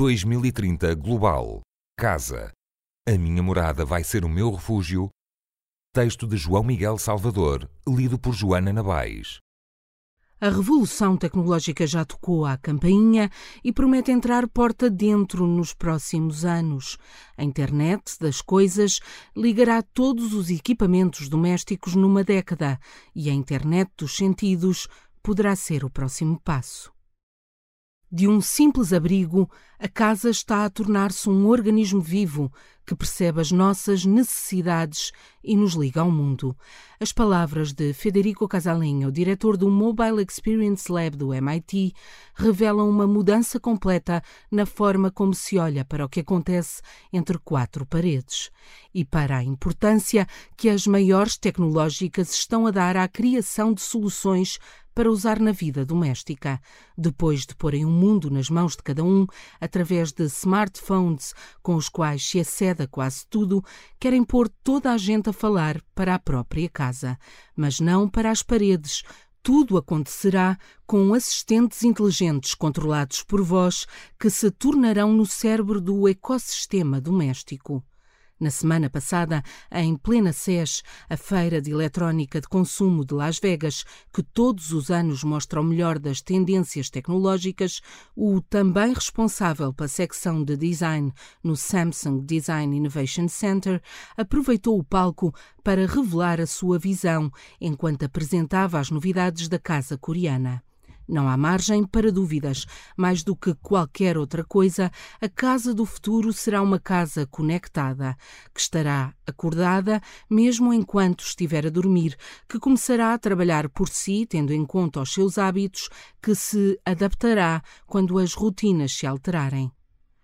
2030 Global. Casa. A minha morada vai ser o meu refúgio. Texto de João Miguel Salvador, lido por Joana Nabais. A revolução tecnológica já tocou à campainha e promete entrar porta dentro nos próximos anos. A internet das coisas ligará todos os equipamentos domésticos numa década e a internet dos sentidos poderá ser o próximo passo. De um simples abrigo, a casa está a tornar-se um organismo vivo que percebe as nossas necessidades e nos liga ao mundo. As palavras de Federico Casalenho, diretor do Mobile Experience Lab do MIT, revelam uma mudança completa na forma como se olha para o que acontece entre quatro paredes e para a importância que as maiores tecnológicas estão a dar à criação de soluções para usar na vida doméstica. Depois de porem o um mundo nas mãos de cada um, através de smartphones com os quais se acede a quase tudo, querem pôr toda a gente a falar para a própria casa, mas não para as paredes. Tudo acontecerá com assistentes inteligentes controlados por voz que se tornarão no cérebro do ecossistema doméstico. Na semana passada, em plena SES, a feira de eletrónica de consumo de Las Vegas, que todos os anos mostra o melhor das tendências tecnológicas, o também responsável pela secção de design no Samsung Design Innovation Center aproveitou o palco para revelar a sua visão enquanto apresentava as novidades da casa coreana. Não há margem para dúvidas. Mais do que qualquer outra coisa, a casa do futuro será uma casa conectada, que estará acordada mesmo enquanto estiver a dormir, que começará a trabalhar por si, tendo em conta os seus hábitos, que se adaptará quando as rotinas se alterarem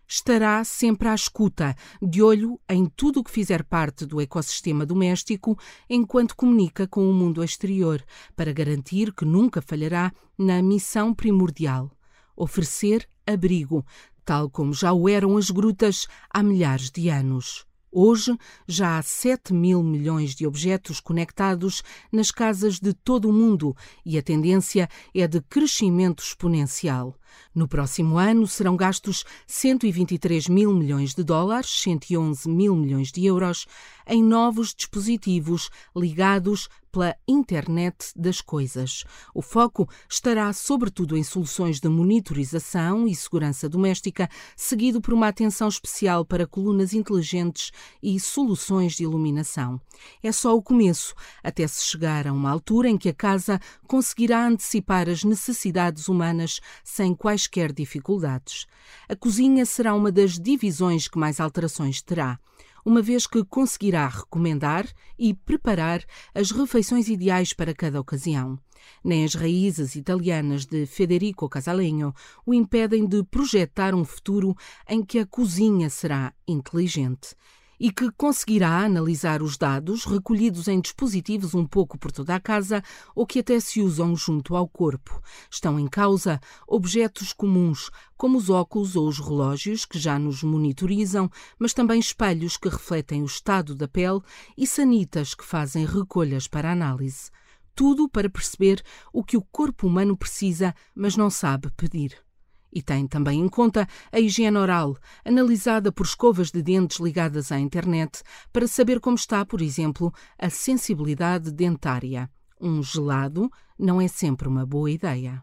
estará sempre à escuta, de olho em tudo o que fizer parte do ecossistema doméstico, enquanto comunica com o mundo exterior, para garantir que nunca falhará na missão primordial: oferecer abrigo, tal como já o eram as grutas há milhares de anos. Hoje, já há 7 mil milhões de objetos conectados nas casas de todo o mundo e a tendência é de crescimento exponencial. No próximo ano serão gastos 123 mil milhões de dólares, 111 mil milhões de euros, em novos dispositivos ligados pela Internet das Coisas. O foco estará sobretudo em soluções de monitorização e segurança doméstica, seguido por uma atenção especial para colunas inteligentes e soluções de iluminação. É só o começo, até se chegar a uma altura em que a casa conseguirá antecipar as necessidades humanas sem quaisquer dificuldades. A cozinha será uma das divisões que mais alterações terá uma vez que conseguirá recomendar e preparar as refeições ideais para cada ocasião. Nem as raízes italianas de Federico Casalegno o impedem de projetar um futuro em que a cozinha será inteligente e que conseguirá analisar os dados recolhidos em dispositivos um pouco por toda a casa ou que até se usam junto ao corpo. Estão em causa objetos comuns, como os óculos ou os relógios que já nos monitorizam, mas também espelhos que refletem o estado da pele e sanitas que fazem recolhas para análise. Tudo para perceber o que o corpo humano precisa, mas não sabe pedir. E tem também em conta a higiene oral, analisada por escovas de dentes ligadas à internet, para saber como está, por exemplo, a sensibilidade dentária. Um gelado não é sempre uma boa ideia.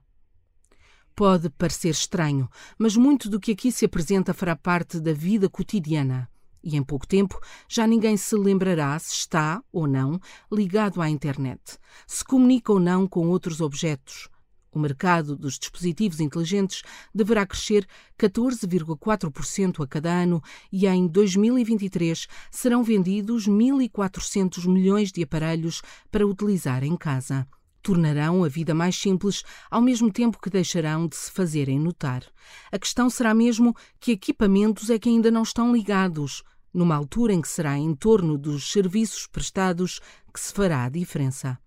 Pode parecer estranho, mas muito do que aqui se apresenta fará parte da vida cotidiana. E em pouco tempo já ninguém se lembrará se está ou não ligado à internet, se comunica ou não com outros objetos, o mercado dos dispositivos inteligentes deverá crescer 14,4% a cada ano e em 2023 serão vendidos 1.400 milhões de aparelhos para utilizar em casa. Tornarão a vida mais simples ao mesmo tempo que deixarão de se fazerem notar. A questão será mesmo que equipamentos é que ainda não estão ligados, numa altura em que será em torno dos serviços prestados que se fará a diferença.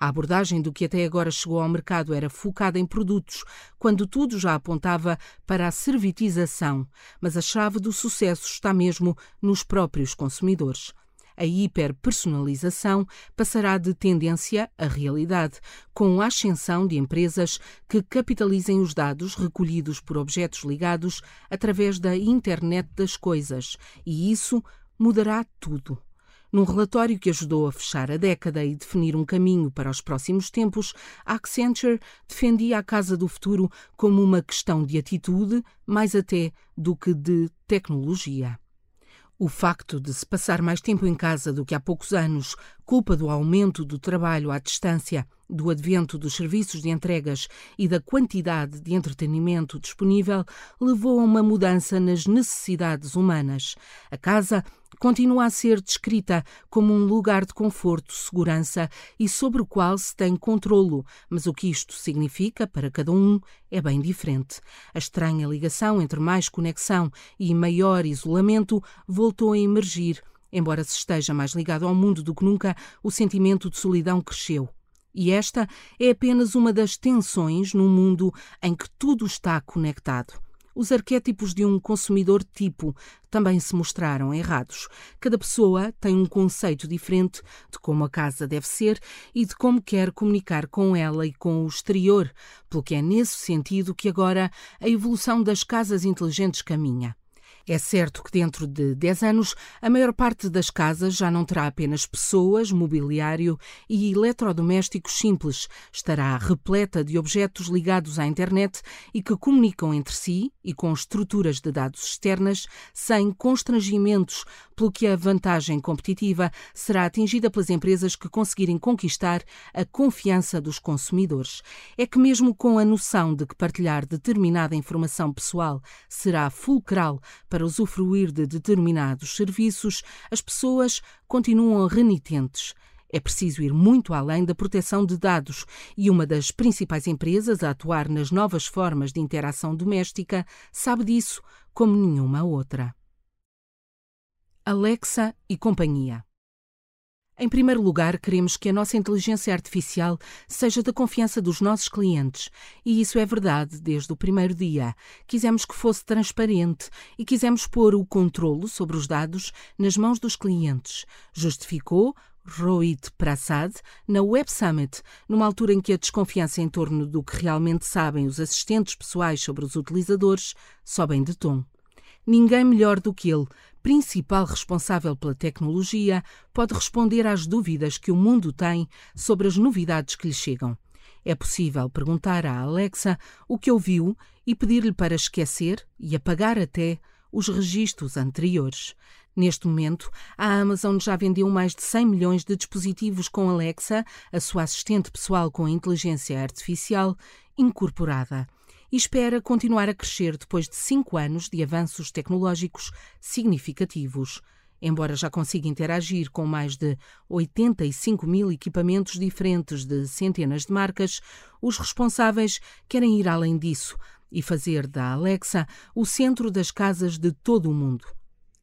A abordagem do que até agora chegou ao mercado era focada em produtos, quando tudo já apontava para a servitização, mas a chave do sucesso está mesmo nos próprios consumidores. A hiperpersonalização passará de tendência a realidade, com a ascensão de empresas que capitalizem os dados recolhidos por objetos ligados através da internet das coisas, e isso mudará tudo. Num relatório que ajudou a fechar a década e definir um caminho para os próximos tempos, Accenture defendia a Casa do Futuro como uma questão de atitude, mais até do que de tecnologia. O facto de se passar mais tempo em casa do que há poucos anos, culpa do aumento do trabalho à distância, do advento dos serviços de entregas e da quantidade de entretenimento disponível, levou a uma mudança nas necessidades humanas. A casa continua a ser descrita como um lugar de conforto, segurança e sobre o qual se tem controlo, mas o que isto significa para cada um é bem diferente. A estranha ligação entre mais conexão e maior isolamento voltou a emergir. Embora se esteja mais ligado ao mundo do que nunca, o sentimento de solidão cresceu. E esta é apenas uma das tensões num mundo em que tudo está conectado. Os arquétipos de um consumidor tipo também se mostraram errados. Cada pessoa tem um conceito diferente de como a casa deve ser e de como quer comunicar com ela e com o exterior, pelo que é nesse sentido que agora a evolução das casas inteligentes caminha. É certo que dentro de 10 anos a maior parte das casas já não terá apenas pessoas, mobiliário e eletrodomésticos simples, estará repleta de objetos ligados à internet e que comunicam entre si e com estruturas de dados externas sem constrangimentos, pelo que a vantagem competitiva será atingida pelas empresas que conseguirem conquistar a confiança dos consumidores. É que mesmo com a noção de que partilhar determinada informação pessoal será fulcral para usufruir de determinados serviços, as pessoas continuam renitentes. É preciso ir muito além da proteção de dados e uma das principais empresas a atuar nas novas formas de interação doméstica sabe disso como nenhuma outra. Alexa e companhia. Em primeiro lugar, queremos que a nossa inteligência artificial seja da confiança dos nossos clientes, e isso é verdade desde o primeiro dia. Quisemos que fosse transparente e quisemos pôr o controlo sobre os dados nas mãos dos clientes. Justificou Rohit Prasad na Web Summit, numa altura em que a desconfiança em torno do que realmente sabem os assistentes pessoais sobre os utilizadores sobem de tom. Ninguém melhor do que ele, principal responsável pela tecnologia, pode responder às dúvidas que o mundo tem sobre as novidades que lhe chegam. É possível perguntar à Alexa o que ouviu e pedir-lhe para esquecer e apagar até os registros anteriores. Neste momento, a Amazon já vendeu mais de 100 milhões de dispositivos com Alexa, a sua assistente pessoal com inteligência artificial, incorporada e espera continuar a crescer depois de cinco anos de avanços tecnológicos significativos. Embora já consiga interagir com mais de 85 mil equipamentos diferentes de centenas de marcas, os responsáveis querem ir além disso e fazer da Alexa o centro das casas de todo o mundo.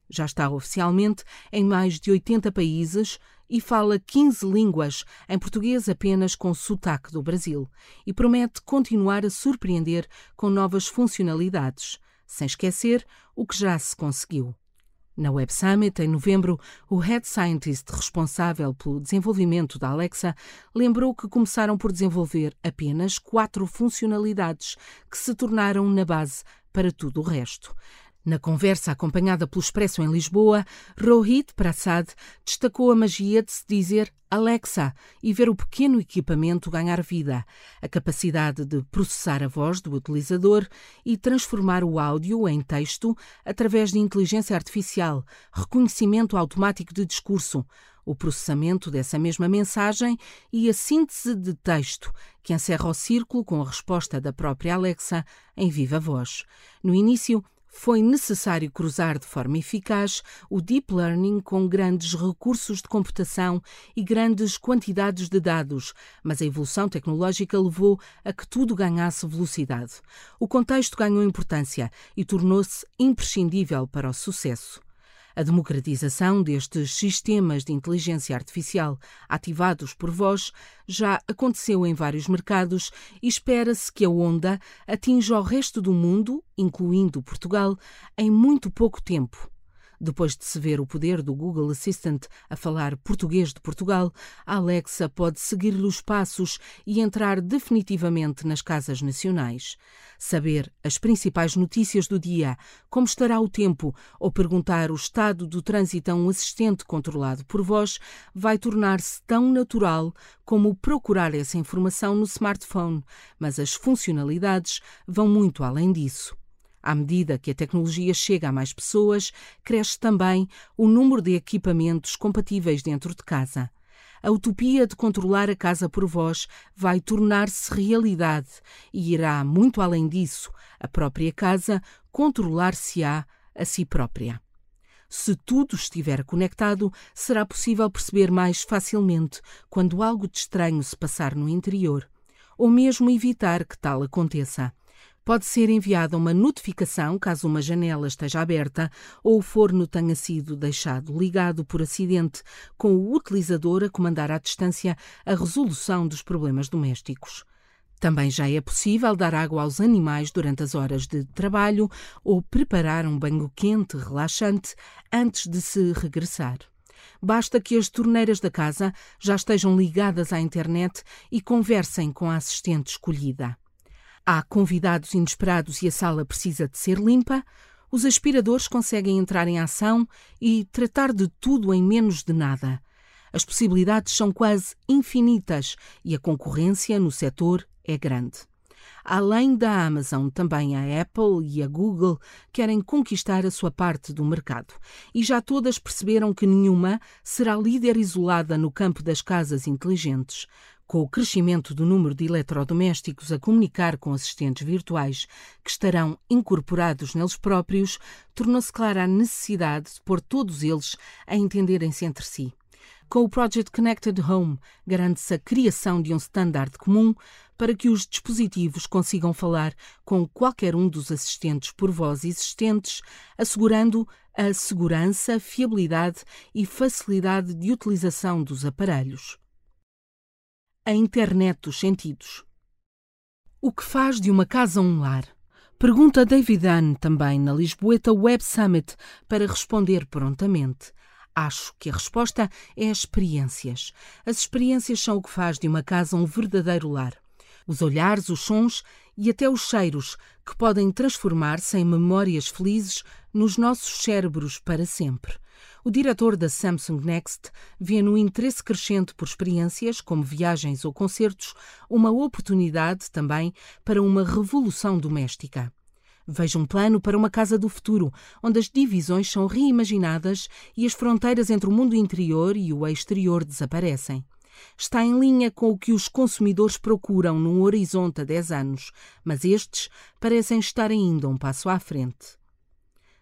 Já está oficialmente em mais de 80 países e fala 15 línguas, em português apenas com sotaque do Brasil, e promete continuar a surpreender com novas funcionalidades, sem esquecer o que já se conseguiu. Na Web Summit, em novembro, o Head Scientist responsável pelo desenvolvimento da Alexa lembrou que começaram por desenvolver apenas quatro funcionalidades que se tornaram na base para tudo o resto. Na conversa acompanhada pelo Expresso em Lisboa, Rohit Prasad destacou a magia de se dizer Alexa e ver o pequeno equipamento ganhar vida, a capacidade de processar a voz do utilizador e transformar o áudio em texto através de inteligência artificial, reconhecimento automático de discurso, o processamento dessa mesma mensagem e a síntese de texto, que encerra o círculo com a resposta da própria Alexa em viva voz. No início, foi necessário cruzar de forma eficaz o deep learning com grandes recursos de computação e grandes quantidades de dados, mas a evolução tecnológica levou a que tudo ganhasse velocidade. O contexto ganhou importância e tornou-se imprescindível para o sucesso. A democratização destes sistemas de inteligência artificial ativados por voz já aconteceu em vários mercados e espera-se que a onda atinja o resto do mundo, incluindo Portugal, em muito pouco tempo. Depois de se ver o poder do Google Assistant a falar português de Portugal, a Alexa pode seguir-lhe os passos e entrar definitivamente nas casas nacionais. Saber as principais notícias do dia, como estará o tempo ou perguntar o estado do trânsito a um assistente controlado por voz vai tornar-se tão natural como procurar essa informação no smartphone, mas as funcionalidades vão muito além disso. À medida que a tecnologia chega a mais pessoas, cresce também o número de equipamentos compatíveis dentro de casa. A utopia de controlar a casa por voz vai tornar-se realidade e irá muito além disso. A própria casa controlar-se-á a si própria. Se tudo estiver conectado, será possível perceber mais facilmente quando algo de estranho se passar no interior, ou mesmo evitar que tal aconteça. Pode ser enviada uma notificação caso uma janela esteja aberta ou o forno tenha sido deixado ligado por acidente, com o utilizador a comandar à distância a resolução dos problemas domésticos. Também já é possível dar água aos animais durante as horas de trabalho ou preparar um banho quente relaxante antes de se regressar. Basta que as torneiras da casa já estejam ligadas à internet e conversem com a assistente escolhida. Há convidados inesperados e a sala precisa de ser limpa, os aspiradores conseguem entrar em ação e tratar de tudo em menos de nada. As possibilidades são quase infinitas e a concorrência no setor é grande. Além da Amazon, também a Apple e a Google querem conquistar a sua parte do mercado. E já todas perceberam que nenhuma será líder isolada no campo das casas inteligentes. Com o crescimento do número de eletrodomésticos a comunicar com assistentes virtuais que estarão incorporados neles próprios, tornou-se clara a necessidade de pôr todos eles a entenderem-se entre si. Com o Project Connected Home, garante-se a criação de um standard comum para que os dispositivos consigam falar com qualquer um dos assistentes por voz existentes, assegurando a segurança, fiabilidade e facilidade de utilização dos aparelhos a internet dos sentidos. O que faz de uma casa um lar? Pergunta David Dunn também na Lisboeta Web Summit para responder prontamente. Acho que a resposta é as experiências. As experiências são o que faz de uma casa um verdadeiro lar. Os olhares, os sons e até os cheiros, que podem transformar-se em memórias felizes nos nossos cérebros para sempre. O diretor da Samsung Next vê no interesse crescente por experiências, como viagens ou concertos, uma oportunidade também para uma revolução doméstica. Veja um plano para uma casa do futuro, onde as divisões são reimaginadas e as fronteiras entre o mundo interior e o exterior desaparecem. Está em linha com o que os consumidores procuram num horizonte a 10 anos, mas estes parecem estar ainda um passo à frente.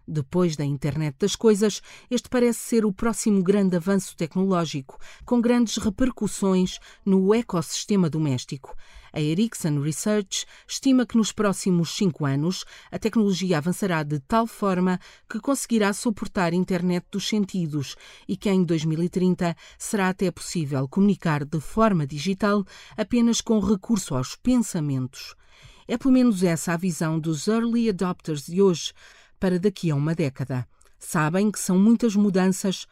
Depois da internet das coisas, este parece ser o próximo grande avanço tecnológico, com grandes repercussões no ecossistema doméstico. A Ericsson Research estima que nos próximos cinco anos a tecnologia avançará de tal forma que conseguirá suportar internet dos sentidos e que em 2030 será até possível comunicar de forma digital apenas com recurso aos pensamentos. É pelo menos essa a visão dos early adopters de hoje para daqui a uma década. Sabem que são muitas mudanças.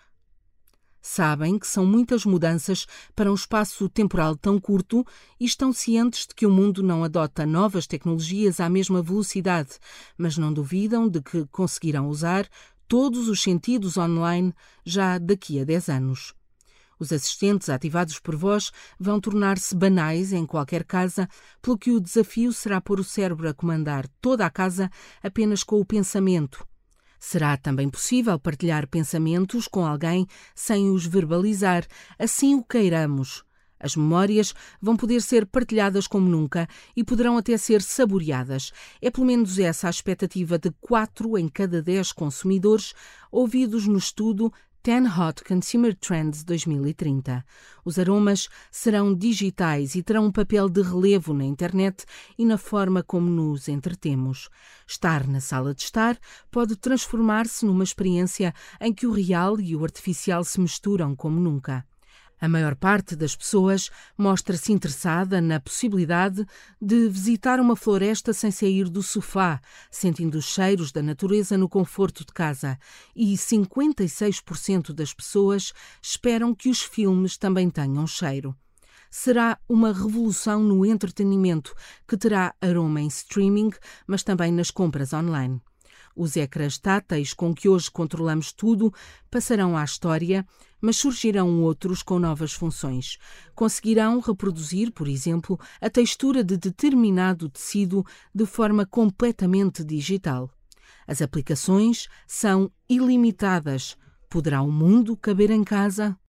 Sabem que são muitas mudanças para um espaço temporal tão curto e estão cientes de que o mundo não adota novas tecnologias à mesma velocidade, mas não duvidam de que conseguirão usar todos os sentidos online já daqui a 10 anos. Os assistentes ativados por voz vão tornar-se banais em qualquer casa, pelo que o desafio será pôr o cérebro a comandar toda a casa apenas com o pensamento. Será também possível partilhar pensamentos com alguém sem os verbalizar, assim o queiramos. As memórias vão poder ser partilhadas como nunca e poderão até ser saboreadas. É pelo menos essa a expectativa de 4 em cada 10 consumidores ouvidos no estudo 10 Hot Consumer Trends 2030. Os aromas serão digitais e terão um papel de relevo na internet e na forma como nos entretemos. Estar na sala de estar pode transformar-se numa experiência em que o real e o artificial se misturam como nunca. A maior parte das pessoas mostra-se interessada na possibilidade de visitar uma floresta sem sair do sofá, sentindo os cheiros da natureza no conforto de casa, e 56% das pessoas esperam que os filmes também tenham cheiro será uma revolução no entretenimento que terá aroma em streaming, mas também nas compras online. Os ecrãs táteis com que hoje controlamos tudo passarão à história, mas surgirão outros com novas funções. Conseguirão reproduzir, por exemplo, a textura de determinado tecido de forma completamente digital. As aplicações são ilimitadas. Poderá o mundo caber em casa?